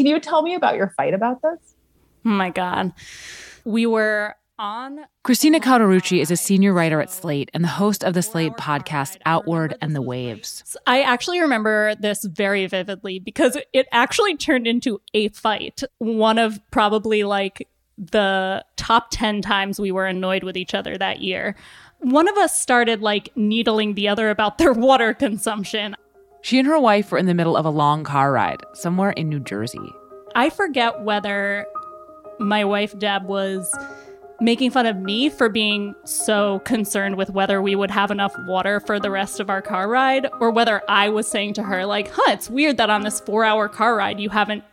Can you tell me about your fight about this? Oh my God. We were on. Christina Cauterucci is a senior writer at Slate and the host of the Slate podcast Outward and the Waves. I actually remember this very vividly because it actually turned into a fight. One of probably like the top 10 times we were annoyed with each other that year. One of us started like needling the other about their water consumption. She and her wife were in the middle of a long car ride somewhere in New Jersey. I forget whether my wife Deb was making fun of me for being so concerned with whether we would have enough water for the rest of our car ride, or whether I was saying to her, like, huh, it's weird that on this four hour car ride you haven't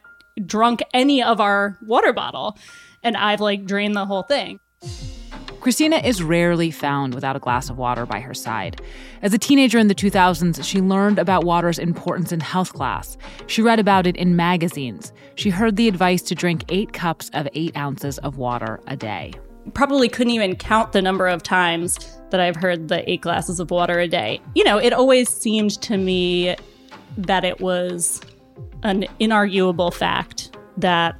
drunk any of our water bottle. And I've like drained the whole thing. Christina is rarely found without a glass of water by her side. As a teenager in the 2000s, she learned about water's importance in health class. She read about it in magazines. She heard the advice to drink eight cups of eight ounces of water a day probably couldn't even count the number of times that I've heard the eight glasses of water a day. You know, it always seemed to me that it was an inarguable fact that,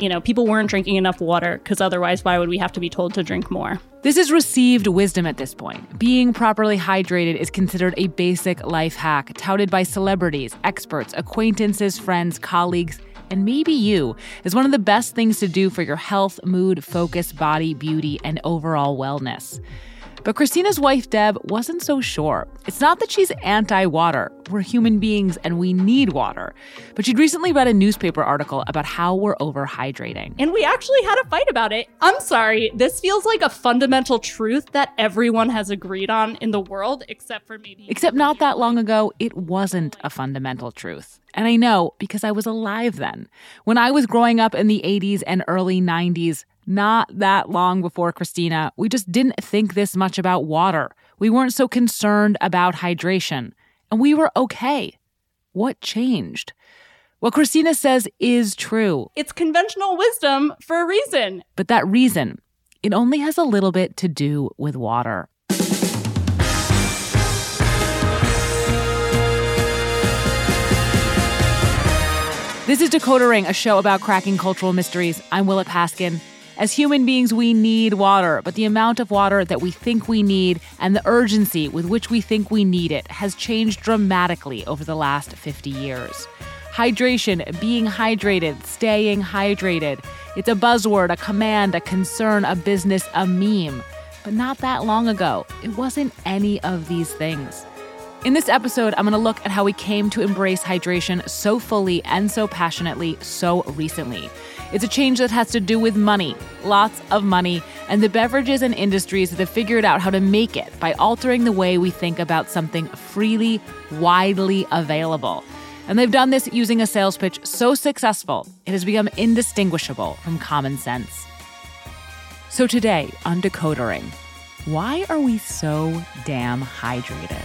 you know, people weren't drinking enough water because otherwise, why would we have to be told to drink more? This is received wisdom at this point. Being properly hydrated is considered a basic life hack touted by celebrities, experts, acquaintances, friends, colleagues, and maybe you, is one of the best things to do for your health, mood, focus, body, beauty, and overall wellness. But Christina's wife, Deb, wasn't so sure. It's not that she's anti water. We're human beings and we need water. But she'd recently read a newspaper article about how we're overhydrating. And we actually had a fight about it. I'm sorry, this feels like a fundamental truth that everyone has agreed on in the world, except for maybe. Except not that long ago, it wasn't a fundamental truth. And I know because I was alive then. When I was growing up in the 80s and early 90s, not that long before Christina, we just didn't think this much about water. We weren't so concerned about hydration. And we were okay. What changed? What Christina says is true. It's conventional wisdom for a reason. But that reason, it only has a little bit to do with water. This is Decoder Ring, a show about cracking cultural mysteries. I'm Willa Paskin. As human beings, we need water, but the amount of water that we think we need and the urgency with which we think we need it has changed dramatically over the last 50 years. Hydration, being hydrated, staying hydrated. It's a buzzword, a command, a concern, a business, a meme. But not that long ago, it wasn't any of these things. In this episode, I'm going to look at how we came to embrace hydration so fully and so passionately so recently. It's a change that has to do with money, lots of money, and the beverages and industries that have figured out how to make it by altering the way we think about something freely, widely available. And they've done this using a sales pitch so successful, it has become indistinguishable from common sense. So today on Decoder Ring, why are we so damn hydrated?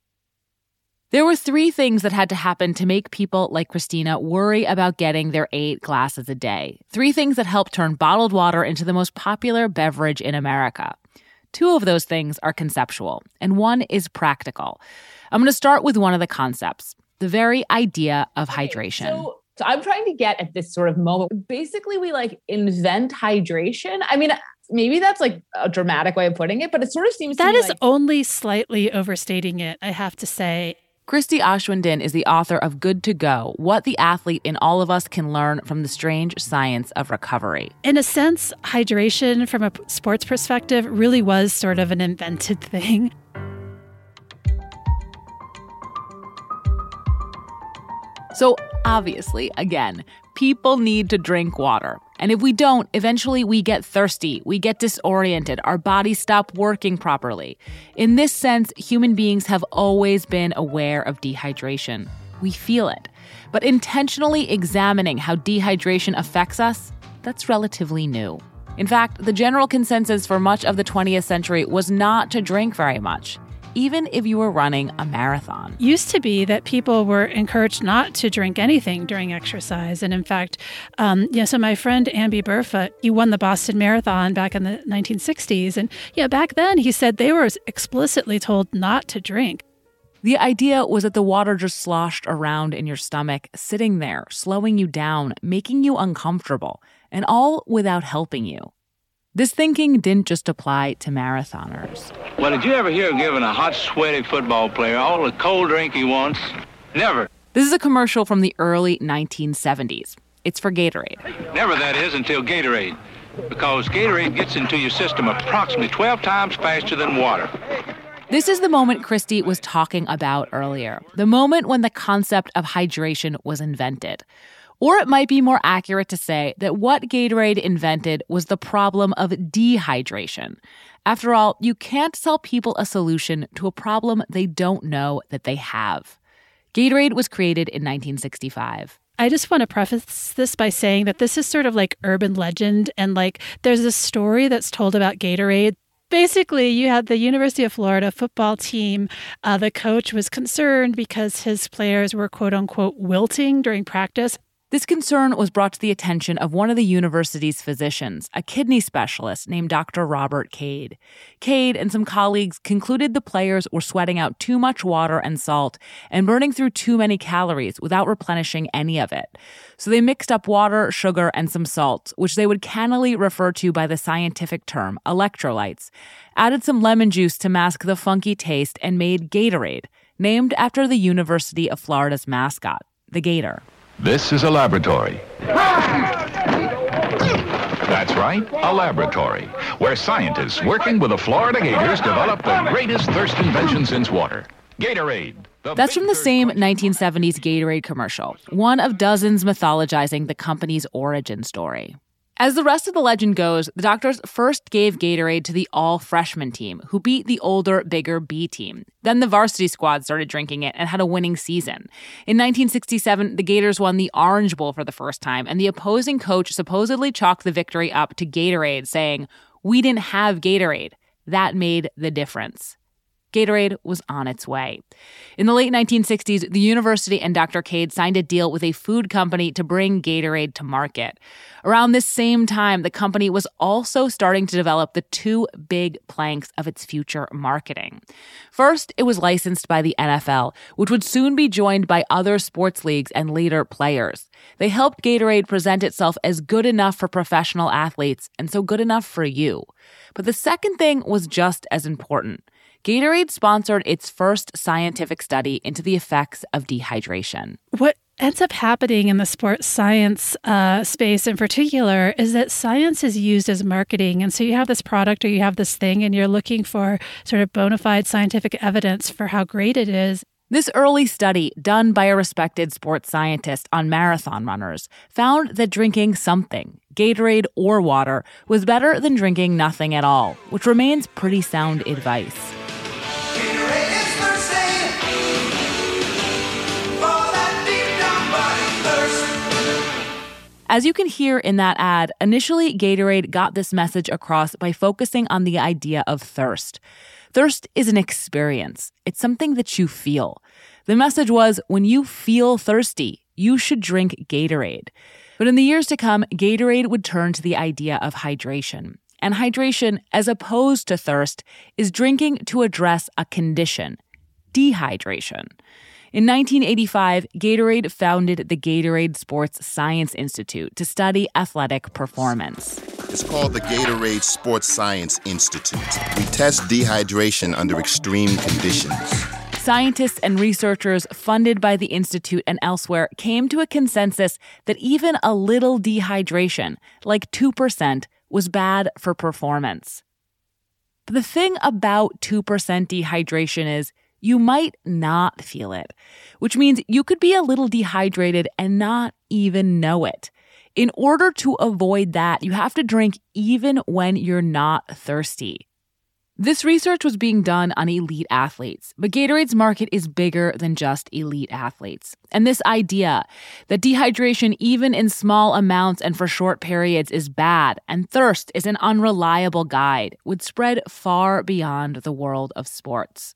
There were three things that had to happen to make people like Christina worry about getting their eight glasses a day. Three things that helped turn bottled water into the most popular beverage in America. Two of those things are conceptual, and one is practical. I'm going to start with one of the concepts the very idea of okay, hydration. So- so I'm trying to get at this sort of moment. Basically, we like invent hydration. I mean, maybe that's like a dramatic way of putting it, but it sort of seems that is like- only slightly overstating it. I have to say. Christy Aschwanden is the author of Good to Go What the Athlete in All of Us Can Learn from the Strange Science of Recovery. In a sense, hydration from a sports perspective really was sort of an invented thing. So, obviously, again, people need to drink water. And if we don't, eventually we get thirsty, we get disoriented, our bodies stop working properly. In this sense, human beings have always been aware of dehydration. We feel it. But intentionally examining how dehydration affects us, that's relatively new. In fact, the general consensus for much of the 20th century was not to drink very much even if you were running a marathon. Used to be that people were encouraged not to drink anything during exercise. And in fact, um, yeah, so my friend Amby Burfoot, he won the Boston Marathon back in the 1960s. And yeah, back then he said they were explicitly told not to drink. The idea was that the water just sloshed around in your stomach, sitting there, slowing you down, making you uncomfortable, and all without helping you. This thinking didn't just apply to marathoners. Well, did you ever hear of giving a hot, sweaty football player all the cold drink he wants? Never. This is a commercial from the early 1970s. It's for Gatorade. Never, that is, until Gatorade. Because Gatorade gets into your system approximately 12 times faster than water. This is the moment Christy was talking about earlier, the moment when the concept of hydration was invented. Or it might be more accurate to say that what Gatorade invented was the problem of dehydration. After all, you can't sell people a solution to a problem they don't know that they have. Gatorade was created in 1965. I just want to preface this by saying that this is sort of like urban legend, and like there's a story that's told about Gatorade basically you had the university of florida football team uh, the coach was concerned because his players were quote unquote wilting during practice this concern was brought to the attention of one of the university's physicians, a kidney specialist named Dr. Robert Cade. Cade and some colleagues concluded the players were sweating out too much water and salt and burning through too many calories without replenishing any of it. So they mixed up water, sugar, and some salt, which they would cannily refer to by the scientific term electrolytes, added some lemon juice to mask the funky taste, and made Gatorade, named after the University of Florida's mascot, the gator. This is a laboratory. That's right, a laboratory, where scientists working with the Florida Gators develop the greatest thirst invention since water Gatorade. That's from the same 1970s Gatorade commercial, one of dozens mythologizing the company's origin story. As the rest of the legend goes, the doctors first gave Gatorade to the all freshman team, who beat the older, bigger B team. Then the varsity squad started drinking it and had a winning season. In 1967, the Gators won the Orange Bowl for the first time, and the opposing coach supposedly chalked the victory up to Gatorade, saying, We didn't have Gatorade. That made the difference. Gatorade was on its way. In the late 1960s, the university and Dr. Cade signed a deal with a food company to bring Gatorade to market. Around this same time, the company was also starting to develop the two big planks of its future marketing. First, it was licensed by the NFL, which would soon be joined by other sports leagues and later players. They helped Gatorade present itself as good enough for professional athletes and so good enough for you. But the second thing was just as important. Gatorade sponsored its first scientific study into the effects of dehydration. What ends up happening in the sports science uh, space in particular is that science is used as marketing. And so you have this product or you have this thing, and you're looking for sort of bona fide scientific evidence for how great it is. This early study, done by a respected sports scientist on marathon runners, found that drinking something, Gatorade or water, was better than drinking nothing at all, which remains pretty sound advice. As you can hear in that ad, initially Gatorade got this message across by focusing on the idea of thirst. Thirst is an experience, it's something that you feel. The message was when you feel thirsty, you should drink Gatorade. But in the years to come, Gatorade would turn to the idea of hydration. And hydration, as opposed to thirst, is drinking to address a condition dehydration. In 1985, Gatorade founded the Gatorade Sports Science Institute to study athletic performance. It's called the Gatorade Sports Science Institute. We test dehydration under extreme conditions. Scientists and researchers funded by the Institute and elsewhere came to a consensus that even a little dehydration, like 2%, was bad for performance. But the thing about 2% dehydration is you might not feel it, which means you could be a little dehydrated and not even know it. In order to avoid that, you have to drink even when you're not thirsty. This research was being done on elite athletes, but Gatorade's market is bigger than just elite athletes. And this idea that dehydration, even in small amounts and for short periods, is bad, and thirst is an unreliable guide, would spread far beyond the world of sports.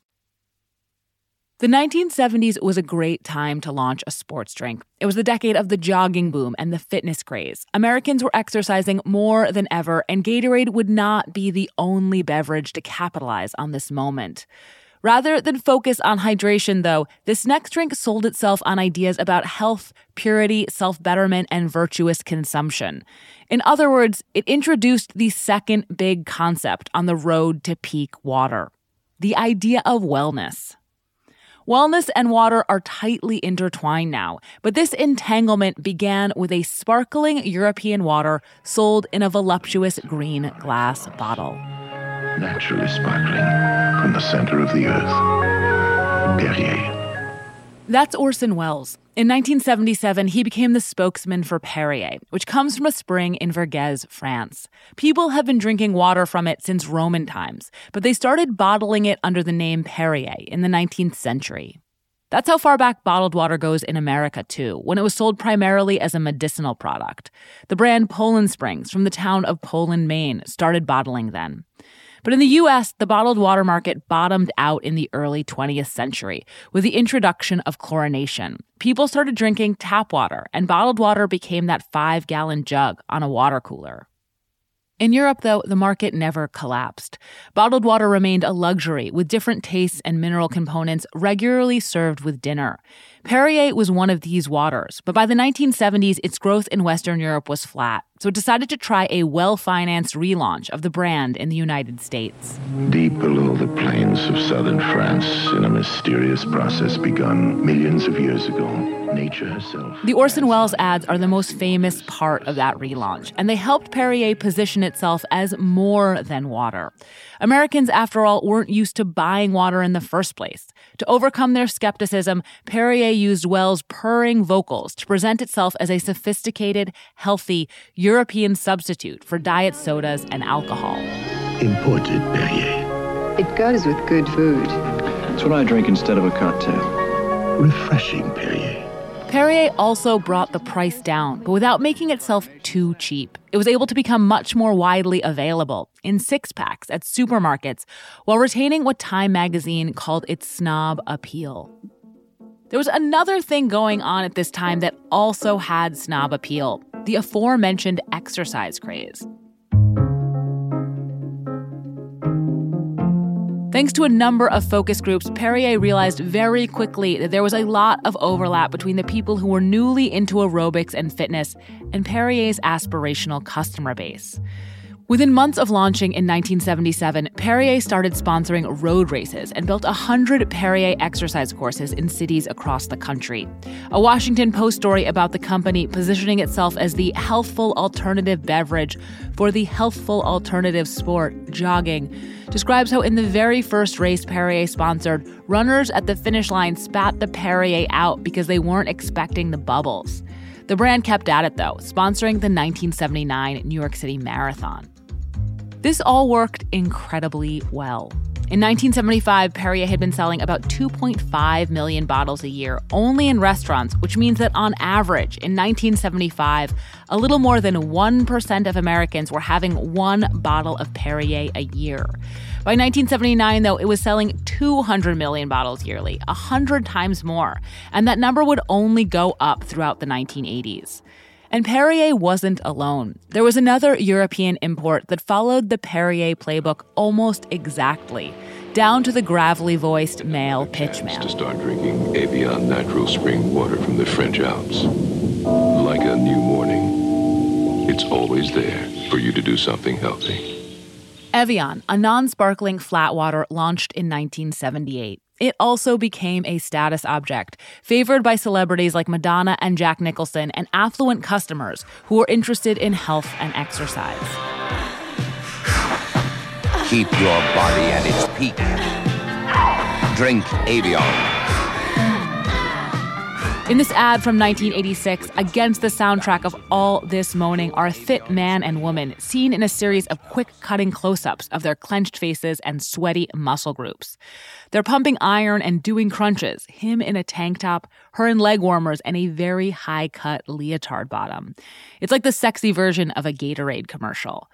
The 1970s was a great time to launch a sports drink. It was the decade of the jogging boom and the fitness craze. Americans were exercising more than ever, and Gatorade would not be the only beverage to capitalize on this moment. Rather than focus on hydration, though, this next drink sold itself on ideas about health, purity, self betterment, and virtuous consumption. In other words, it introduced the second big concept on the road to peak water the idea of wellness. Wellness and water are tightly intertwined now, but this entanglement began with a sparkling European water sold in a voluptuous green glass bottle. Naturally sparkling from the center of the earth. Perrier. That's Orson Welles. In 1977, he became the spokesman for Perrier, which comes from a spring in Vergèze, France. People have been drinking water from it since Roman times, but they started bottling it under the name Perrier in the 19th century. That's how far back bottled water goes in America, too, when it was sold primarily as a medicinal product. The brand Poland Springs from the town of Poland, Maine, started bottling then. But in the US, the bottled water market bottomed out in the early 20th century with the introduction of chlorination. People started drinking tap water, and bottled water became that five gallon jug on a water cooler. In Europe, though, the market never collapsed. Bottled water remained a luxury with different tastes and mineral components regularly served with dinner. Perrier was one of these waters, but by the 1970s, its growth in Western Europe was flat, so it decided to try a well financed relaunch of the brand in the United States. Deep below the plains of southern France, in a mysterious process begun millions of years ago, nature herself. The Orson Welles ads are the most famous part of that relaunch, and they helped Perrier position itself as more than water. Americans, after all, weren't used to buying water in the first place. To overcome their skepticism, Perrier used Welles' purring vocals to present itself as a sophisticated, healthy European substitute for diet sodas and alcohol. Imported Perrier. It goes with good food. That's what I drink instead of a cocktail. Refreshing Perrier. Perrier also brought the price down, but without making itself too cheap. It was able to become much more widely available in six packs at supermarkets while retaining what Time magazine called its snob appeal. There was another thing going on at this time that also had snob appeal the aforementioned exercise craze. Thanks to a number of focus groups, Perrier realized very quickly that there was a lot of overlap between the people who were newly into aerobics and fitness and Perrier's aspirational customer base. Within months of launching in 1977, Perrier started sponsoring road races and built 100 Perrier exercise courses in cities across the country. A Washington Post story about the company positioning itself as the healthful alternative beverage for the healthful alternative sport, jogging, describes how in the very first race Perrier sponsored, runners at the finish line spat the Perrier out because they weren't expecting the bubbles. The brand kept at it though, sponsoring the 1979 New York City Marathon. This all worked incredibly well. In 1975, Perrier had been selling about 2.5 million bottles a year only in restaurants, which means that on average, in 1975, a little more than 1% of Americans were having one bottle of Perrier a year. By 1979, though, it was selling 200 million bottles yearly, 100 times more, and that number would only go up throughout the 1980s. And Perrier wasn't alone. There was another European import that followed the Perrier playbook almost exactly down to the gravelly voiced male pitchman. To start drinking Evian natural spring water from the French Alps. Like a new morning, it's always there for you to do something healthy. Evian, a non sparkling flat water launched in 1978. It also became a status object, favored by celebrities like Madonna and Jack Nicholson and affluent customers who were interested in health and exercise. Keep your body at its peak. Drink Evian. In this ad from 1986, against the soundtrack of All This Moaning are a fit man and woman seen in a series of quick cutting close ups of their clenched faces and sweaty muscle groups. They're pumping iron and doing crunches, him in a tank top, her in leg warmers, and a very high cut leotard bottom. It's like the sexy version of a Gatorade commercial.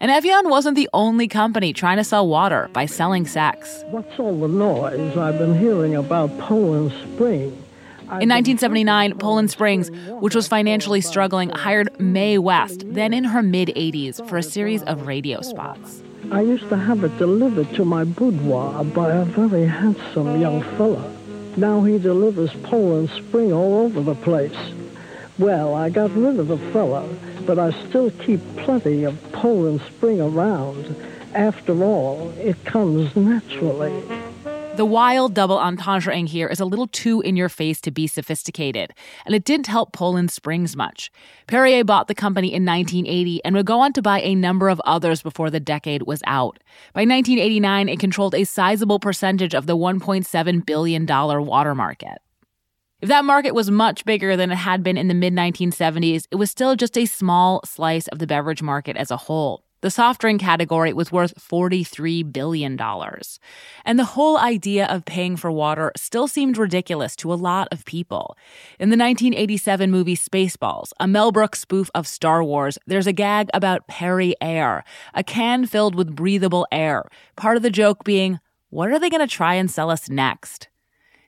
And Evian wasn't the only company trying to sell water by selling sex. What's all the noise I've been hearing about Poland Spring? In 1979, Poland Springs, which was financially struggling, hired Mae West, then in her mid 80s, for a series of radio spots. I used to have it delivered to my boudoir by a very handsome young fella. Now he delivers Poland Spring all over the place. Well, I got rid of the fella, but I still keep plenty of Poland Spring around. After all, it comes naturally. The wild double entendre here is a little too in your face to be sophisticated, and it didn't help Poland Springs much. Perrier bought the company in 1980 and would go on to buy a number of others before the decade was out. By 1989, it controlled a sizable percentage of the $1.7 billion water market. If that market was much bigger than it had been in the mid 1970s, it was still just a small slice of the beverage market as a whole. The soft drink category was worth $43 billion. And the whole idea of paying for water still seemed ridiculous to a lot of people. In the 1987 movie Spaceballs, a Mel Brooks spoof of Star Wars, there's a gag about Perri-Air, a can filled with breathable air. Part of the joke being, what are they going to try and sell us next?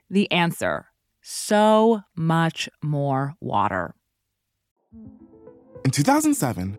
The answer so much more water. In 2007,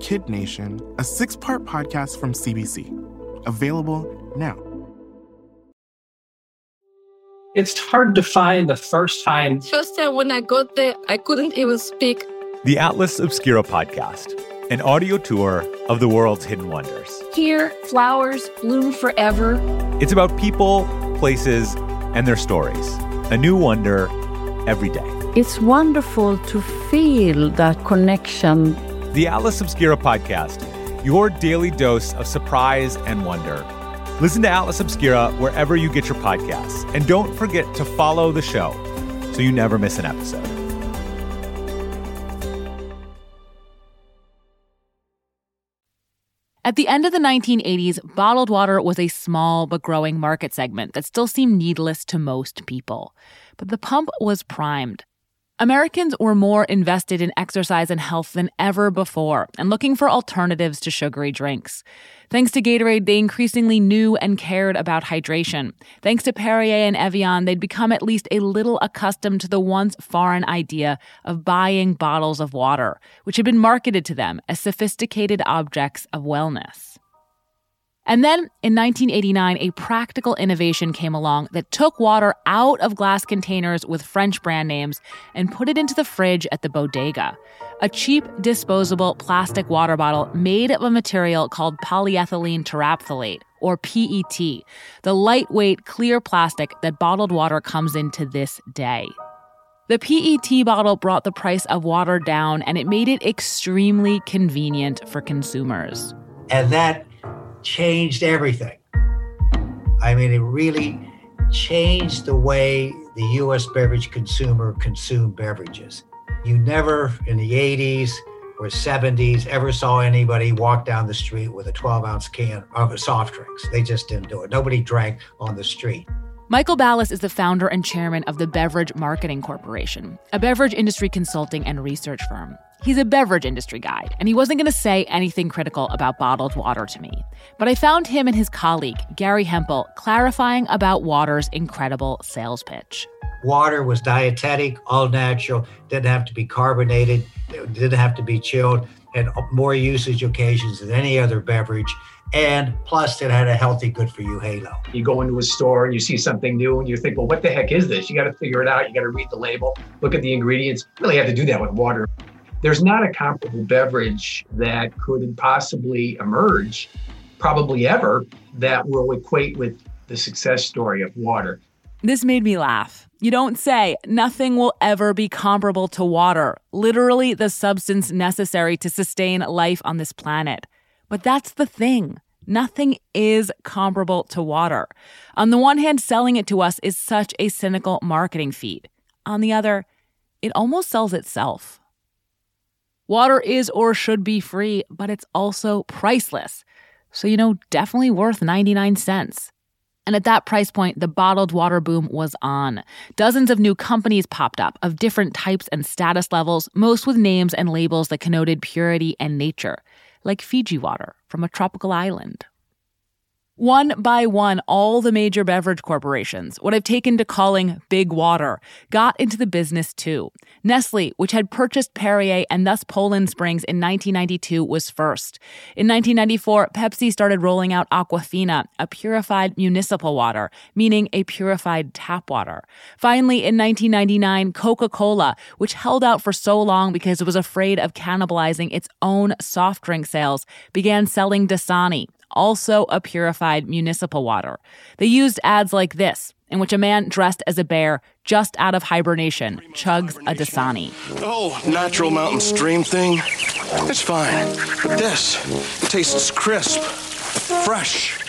Kid Nation, a six part podcast from CBC. Available now. It's hard to find the first time. First time when I got there, I couldn't even speak. The Atlas Obscura podcast, an audio tour of the world's hidden wonders. Here, flowers bloom forever. It's about people, places, and their stories. A new wonder every day. It's wonderful to feel that connection. The Atlas Obscura podcast, your daily dose of surprise and wonder. Listen to Atlas Obscura wherever you get your podcasts. And don't forget to follow the show so you never miss an episode. At the end of the 1980s, bottled water was a small but growing market segment that still seemed needless to most people. But the pump was primed. Americans were more invested in exercise and health than ever before and looking for alternatives to sugary drinks. Thanks to Gatorade, they increasingly knew and cared about hydration. Thanks to Perrier and Evian, they'd become at least a little accustomed to the once foreign idea of buying bottles of water, which had been marketed to them as sophisticated objects of wellness. And then in 1989, a practical innovation came along that took water out of glass containers with French brand names and put it into the fridge at the bodega. A cheap, disposable plastic water bottle made of a material called polyethylene terephthalate, or PET, the lightweight, clear plastic that bottled water comes in to this day. The PET bottle brought the price of water down and it made it extremely convenient for consumers. And that changed everything. I mean, it really changed the way the US beverage consumer consumed beverages. You never in the 80s or 70s ever saw anybody walk down the street with a 12 ounce can of soft drinks. They just didn't do it. Nobody drank on the street. Michael Bellas is the founder and chairman of the Beverage Marketing Corporation, a beverage industry consulting and research firm. He's a beverage industry guide, and he wasn't going to say anything critical about bottled water to me. But I found him and his colleague, Gary Hemphill, clarifying about water's incredible sales pitch. Water was dietetic, all natural, didn't have to be carbonated, didn't have to be chilled, had more usage occasions than any other beverage and plus it had a healthy good for you halo you go into a store and you see something new and you think well what the heck is this you got to figure it out you got to read the label look at the ingredients you really have to do that with water there's not a comparable beverage that could possibly emerge probably ever that will equate with the success story of water this made me laugh you don't say nothing will ever be comparable to water literally the substance necessary to sustain life on this planet but that's the thing. Nothing is comparable to water. On the one hand, selling it to us is such a cynical marketing feat. On the other, it almost sells itself. Water is or should be free, but it's also priceless. So, you know, definitely worth 99 cents. And at that price point, the bottled water boom was on. Dozens of new companies popped up of different types and status levels, most with names and labels that connoted purity and nature like Fiji water from a tropical island. One by one, all the major beverage corporations, what I've taken to calling big water, got into the business too. Nestle, which had purchased Perrier and thus Poland Springs in 1992, was first. In 1994, Pepsi started rolling out Aquafina, a purified municipal water, meaning a purified tap water. Finally, in 1999, Coca Cola, which held out for so long because it was afraid of cannibalizing its own soft drink sales, began selling Dasani, also a purified municipal water. They used ads like this, in which a man dressed as a bear just out of hibernation chugs a Dasani. The whole natural mountain stream thing, it's fine. But this tastes crisp, fresh.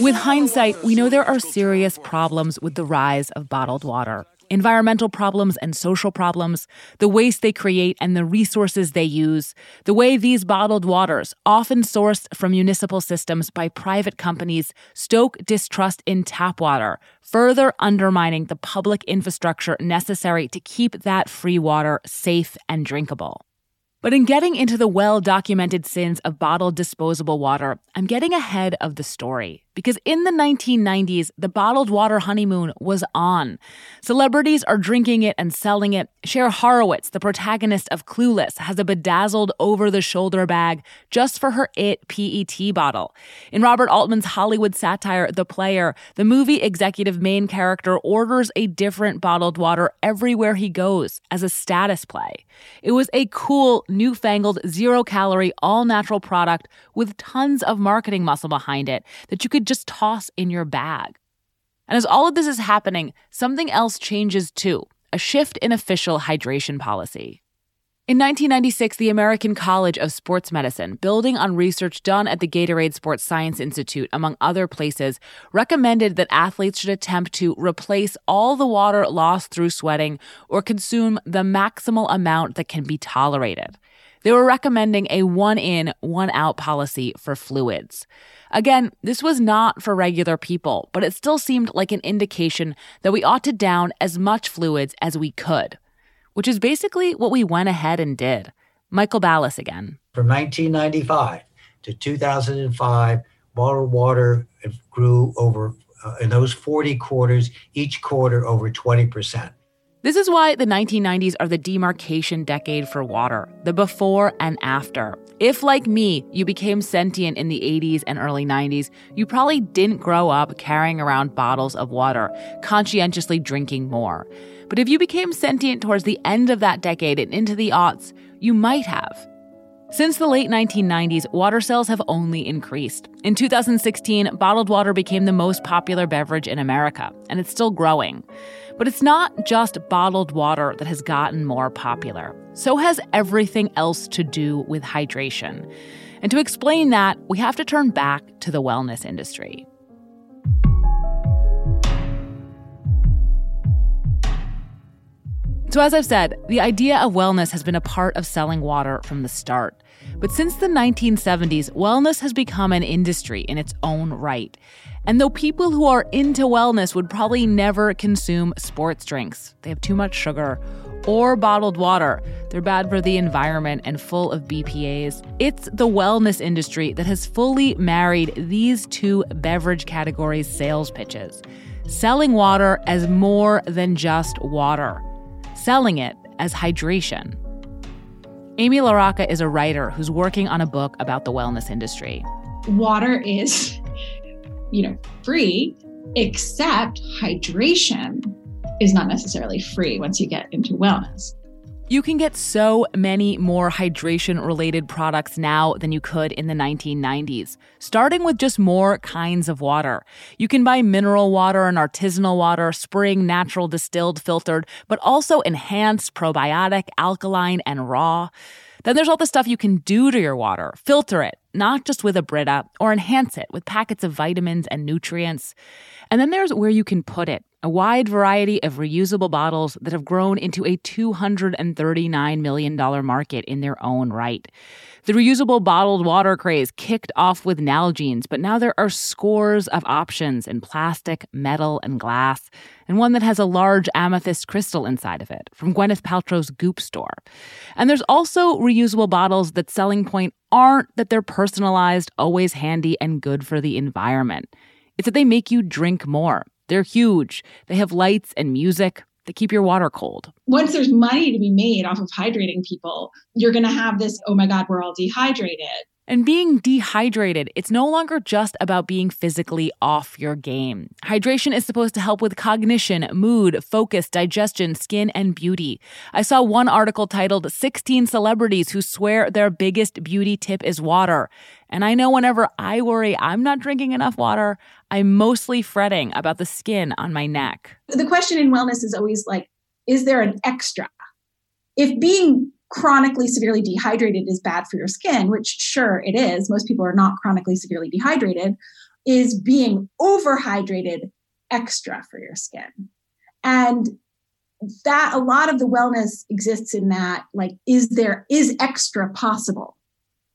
With hindsight, we know there are serious problems with the rise of bottled water environmental problems and social problems, the waste they create and the resources they use, the way these bottled waters, often sourced from municipal systems by private companies, stoke distrust in tap water, further undermining the public infrastructure necessary to keep that free water safe and drinkable. But in getting into the well documented sins of bottled disposable water, I'm getting ahead of the story. Because in the 1990s, the bottled water honeymoon was on. Celebrities are drinking it and selling it. Cher Horowitz, the protagonist of Clueless, has a bedazzled over the shoulder bag just for her It PET bottle. In Robert Altman's Hollywood satire, The Player, the movie executive main character orders a different bottled water everywhere he goes as a status play. It was a cool, newfangled, zero calorie, all natural product with tons of marketing muscle behind it that you could just toss in your bag. And as all of this is happening, something else changes too a shift in official hydration policy. In 1996, the American College of Sports Medicine, building on research done at the Gatorade Sports Science Institute, among other places, recommended that athletes should attempt to replace all the water lost through sweating or consume the maximal amount that can be tolerated. They were recommending a one in, one out policy for fluids. Again, this was not for regular people, but it still seemed like an indication that we ought to down as much fluids as we could, which is basically what we went ahead and did. Michael Bellas again. From 1995 to 2005, bottled water grew over, uh, in those 40 quarters, each quarter over 20%. This is why the 1990s are the demarcation decade for water, the before and after. If, like me, you became sentient in the 80s and early 90s, you probably didn't grow up carrying around bottles of water, conscientiously drinking more. But if you became sentient towards the end of that decade and into the aughts, you might have. Since the late 1990s, water sales have only increased. In 2016, bottled water became the most popular beverage in America, and it's still growing. But it's not just bottled water that has gotten more popular. So has everything else to do with hydration. And to explain that, we have to turn back to the wellness industry. So, as I've said, the idea of wellness has been a part of selling water from the start. But since the 1970s, wellness has become an industry in its own right. And though people who are into wellness would probably never consume sports drinks, they have too much sugar, or bottled water, they're bad for the environment and full of BPAs. It's the wellness industry that has fully married these two beverage categories' sales pitches selling water as more than just water selling it as hydration. Amy Larocca is a writer who's working on a book about the wellness industry. Water is, you know, free, except hydration is not necessarily free once you get into wellness. You can get so many more hydration related products now than you could in the 1990s, starting with just more kinds of water. You can buy mineral water and artisanal water, spring, natural, distilled, filtered, but also enhanced, probiotic, alkaline, and raw. Then there's all the stuff you can do to your water. Filter it, not just with a Brita, or enhance it with packets of vitamins and nutrients. And then there's where you can put it a wide variety of reusable bottles that have grown into a $239 million market in their own right. The reusable bottled water craze kicked off with Nalgene's, but now there are scores of options in plastic, metal, and glass, and one that has a large amethyst crystal inside of it from Gwyneth Paltrow's Goop store. And there's also reusable bottles that selling point aren't that they're personalized, always handy, and good for the environment. It's that they make you drink more. They're huge. They have lights and music that keep your water cold. Once there's money to be made off of hydrating people, you're going to have this, oh my God, we're all dehydrated. And being dehydrated, it's no longer just about being physically off your game. Hydration is supposed to help with cognition, mood, focus, digestion, skin, and beauty. I saw one article titled 16 Celebrities Who Swear Their Biggest Beauty Tip is Water. And I know whenever I worry I'm not drinking enough water, I'm mostly fretting about the skin on my neck. The question in wellness is always like, is there an extra? If being chronically severely dehydrated is bad for your skin, which sure it is, most people are not chronically severely dehydrated, is being overhydrated extra for your skin. And that a lot of the wellness exists in that like is there is extra possible?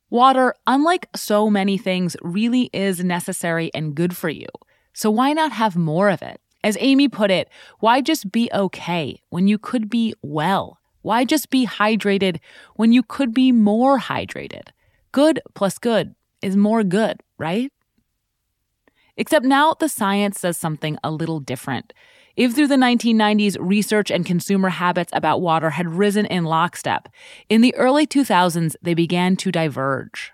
Water unlike so many things really is necessary and good for you. So why not have more of it? As amy put it why just be okay when you could be well why just be hydrated when you could be more hydrated? Good plus good is more good, right? Except now the science says something a little different. If through the 1990s research and consumer habits about water had risen in lockstep, in the early 2000s they began to diverge.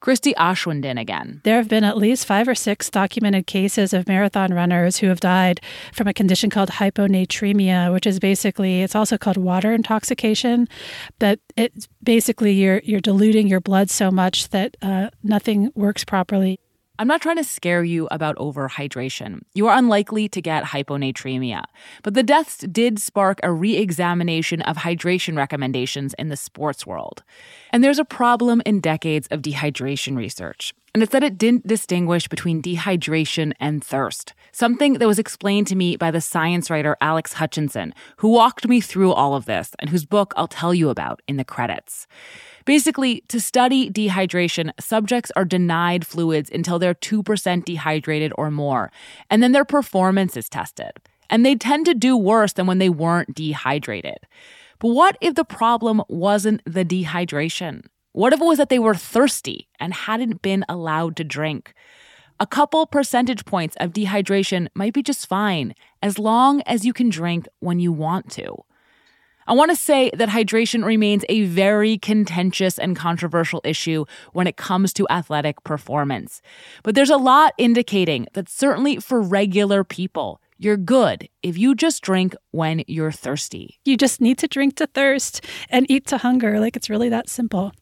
Christy Aschwanden again. There have been at least five or six documented cases of marathon runners who have died from a condition called hyponatremia, which is basically it's also called water intoxication. But it's basically you're you're diluting your blood so much that uh, nothing works properly. I'm not trying to scare you about overhydration. You are unlikely to get hyponatremia. But the deaths did spark a re examination of hydration recommendations in the sports world. And there's a problem in decades of dehydration research. And it's that it didn't distinguish between dehydration and thirst, something that was explained to me by the science writer Alex Hutchinson, who walked me through all of this and whose book I'll tell you about in the credits. Basically, to study dehydration, subjects are denied fluids until they're 2% dehydrated or more, and then their performance is tested. And they tend to do worse than when they weren't dehydrated. But what if the problem wasn't the dehydration? What if it was that they were thirsty and hadn't been allowed to drink? A couple percentage points of dehydration might be just fine as long as you can drink when you want to. I want to say that hydration remains a very contentious and controversial issue when it comes to athletic performance. But there's a lot indicating that certainly for regular people, you're good if you just drink when you're thirsty. You just need to drink to thirst and eat to hunger. Like it's really that simple.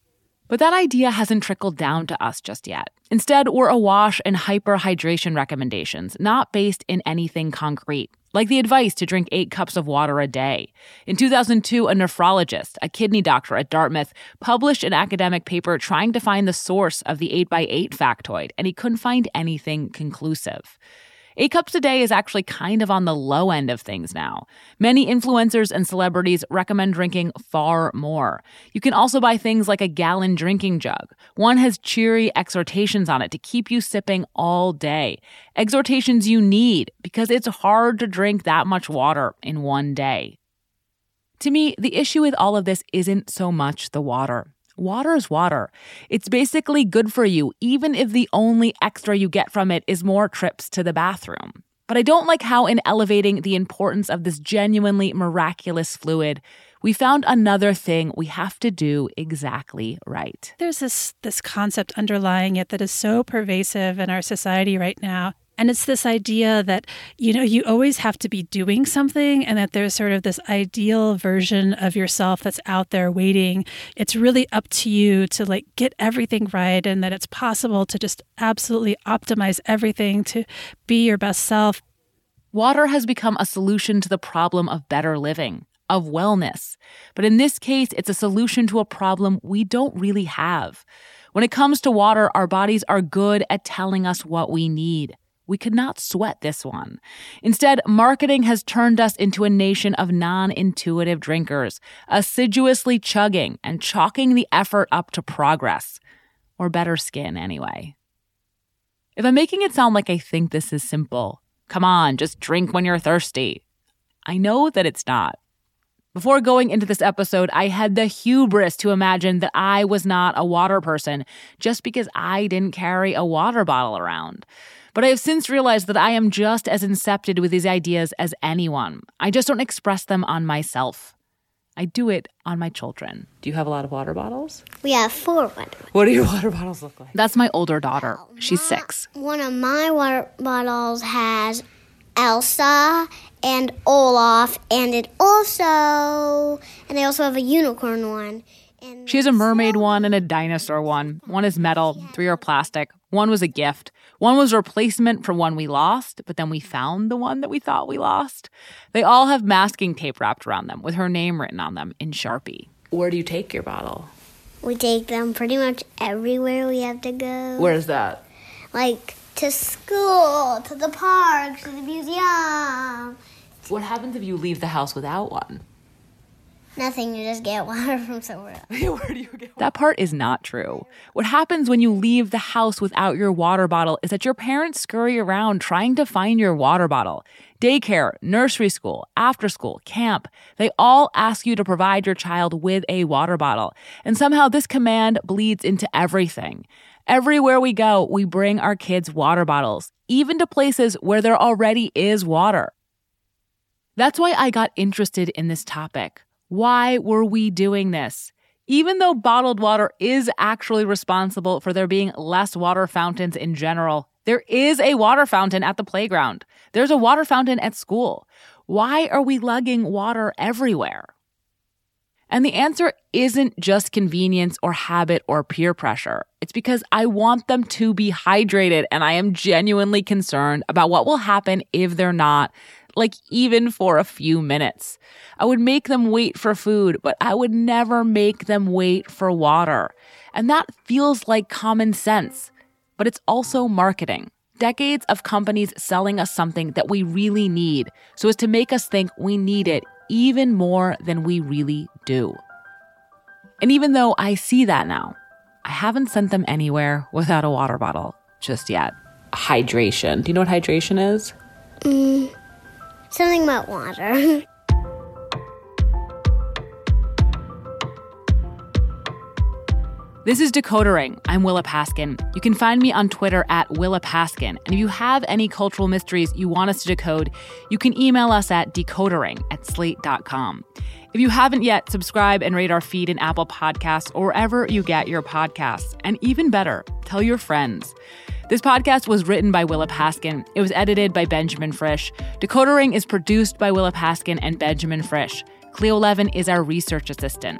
But that idea hasn't trickled down to us just yet. Instead, we're awash in hyperhydration recommendations, not based in anything concrete like the advice to drink eight cups of water a day. In 2002, a nephrologist, a kidney doctor at Dartmouth, published an academic paper trying to find the source of the 8x8 factoid, and he couldn't find anything conclusive. Eight cups a day is actually kind of on the low end of things now. Many influencers and celebrities recommend drinking far more. You can also buy things like a gallon drinking jug. One has cheery exhortations on it to keep you sipping all day. Exhortations you need because it's hard to drink that much water in one day. To me, the issue with all of this isn't so much the water. Water is water. It's basically good for you, even if the only extra you get from it is more trips to the bathroom. But I don't like how, in elevating the importance of this genuinely miraculous fluid, we found another thing we have to do exactly right. There's this this concept underlying it that is so pervasive in our society right now. And it's this idea that, you know, you always have to be doing something and that there's sort of this ideal version of yourself that's out there waiting. It's really up to you to like get everything right and that it's possible to just absolutely optimize everything to be your best self. Water has become a solution to the problem of better living, of wellness. But in this case, it's a solution to a problem we don't really have. When it comes to water, our bodies are good at telling us what we need. We could not sweat this one. Instead, marketing has turned us into a nation of non intuitive drinkers, assiduously chugging and chalking the effort up to progress. Or better skin, anyway. If I'm making it sound like I think this is simple, come on, just drink when you're thirsty. I know that it's not. Before going into this episode, I had the hubris to imagine that I was not a water person just because I didn't carry a water bottle around. But I have since realized that I am just as incepted with these ideas as anyone. I just don't express them on myself. I do it on my children. Do you have a lot of water bottles? We have four water. What do your water bottles look like? That's my older daughter. She's six. One of my water bottles has Elsa and Olaf, and it also, and they also have a unicorn one. She has a mermaid one and a dinosaur one. One is metal, three are plastic. One was a gift. One was a replacement for one we lost, but then we found the one that we thought we lost. They all have masking tape wrapped around them with her name written on them in Sharpie. Where do you take your bottle? We take them pretty much everywhere we have to go. Where's that? Like to school, to the park, to the museum. What happens if you leave the house without one? Nothing, you just get water from somewhere else. Where do you get That part is not true. What happens when you leave the house without your water bottle is that your parents scurry around trying to find your water bottle. Daycare, nursery school, after school, camp, they all ask you to provide your child with a water bottle. And somehow this command bleeds into everything. Everywhere we go, we bring our kids water bottles, even to places where there already is water. That's why I got interested in this topic. Why were we doing this? Even though bottled water is actually responsible for there being less water fountains in general, there is a water fountain at the playground. There's a water fountain at school. Why are we lugging water everywhere? And the answer isn't just convenience or habit or peer pressure. It's because I want them to be hydrated and I am genuinely concerned about what will happen if they're not, like even for a few minutes. I would make them wait for food, but I would never make them wait for water. And that feels like common sense, but it's also marketing. Decades of companies selling us something that we really need so as to make us think we need it even more than we really do. And even though I see that now, I haven't sent them anywhere without a water bottle just yet. Hydration. Do you know what hydration is? Mm, something about water. This is Decoder Ring. I'm Willa Paskin. You can find me on Twitter at Willa Paskin. And if you have any cultural mysteries you want us to decode, you can email us at decodering at slate.com. If you haven't yet, subscribe and rate our feed in Apple Podcasts or wherever you get your podcasts. And even better, tell your friends. This podcast was written by Willa Paskin. It was edited by Benjamin Frisch. Decoder Ring is produced by Willa Paskin and Benjamin Frisch. Cleo Levin is our research assistant.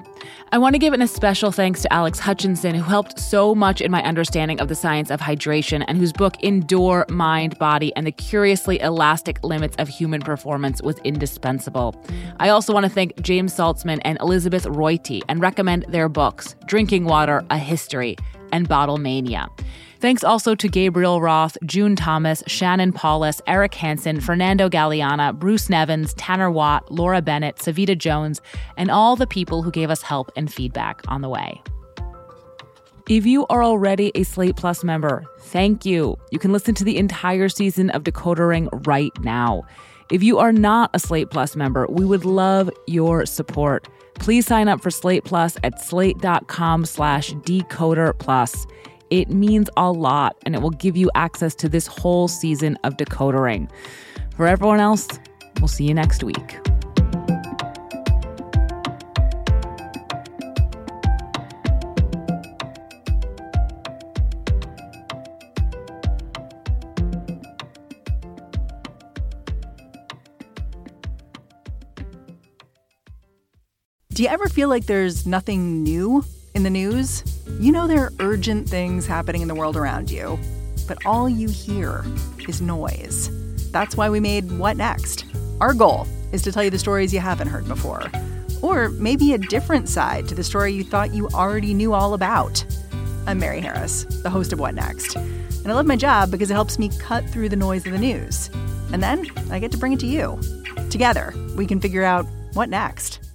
I want to give an especial thanks to Alex Hutchinson, who helped so much in my understanding of the science of hydration and whose book Endure Mind, Body, and the Curiously Elastic Limits of Human Performance was indispensable. I also want to thank James Salzman and Elizabeth Royte and recommend their books Drinking Water, A History, and Bottlemania. Thanks also to Gabriel Roth, June Thomas, Shannon Palus, Eric Hansen, Fernando Galeana, Bruce Nevins, Tanner Watt, Laura Bennett, Savita Jones, and all the people who gave us help and feedback on the way. If you are already a Slate Plus member, thank you. You can listen to the entire season of Decoder Ring right now. If you are not a Slate Plus member, we would love your support. Please sign up for Slate Plus at slate.com slash decoder plus. It means a lot and it will give you access to this whole season of Decoder Ring. For everyone else, we'll see you next week. Do you ever feel like there's nothing new in the news? You know there are urgent things happening in the world around you, but all you hear is noise. That's why we made What Next? Our goal is to tell you the stories you haven't heard before, or maybe a different side to the story you thought you already knew all about. I'm Mary Harris, the host of What Next, and I love my job because it helps me cut through the noise of the news. And then I get to bring it to you. Together, we can figure out what next.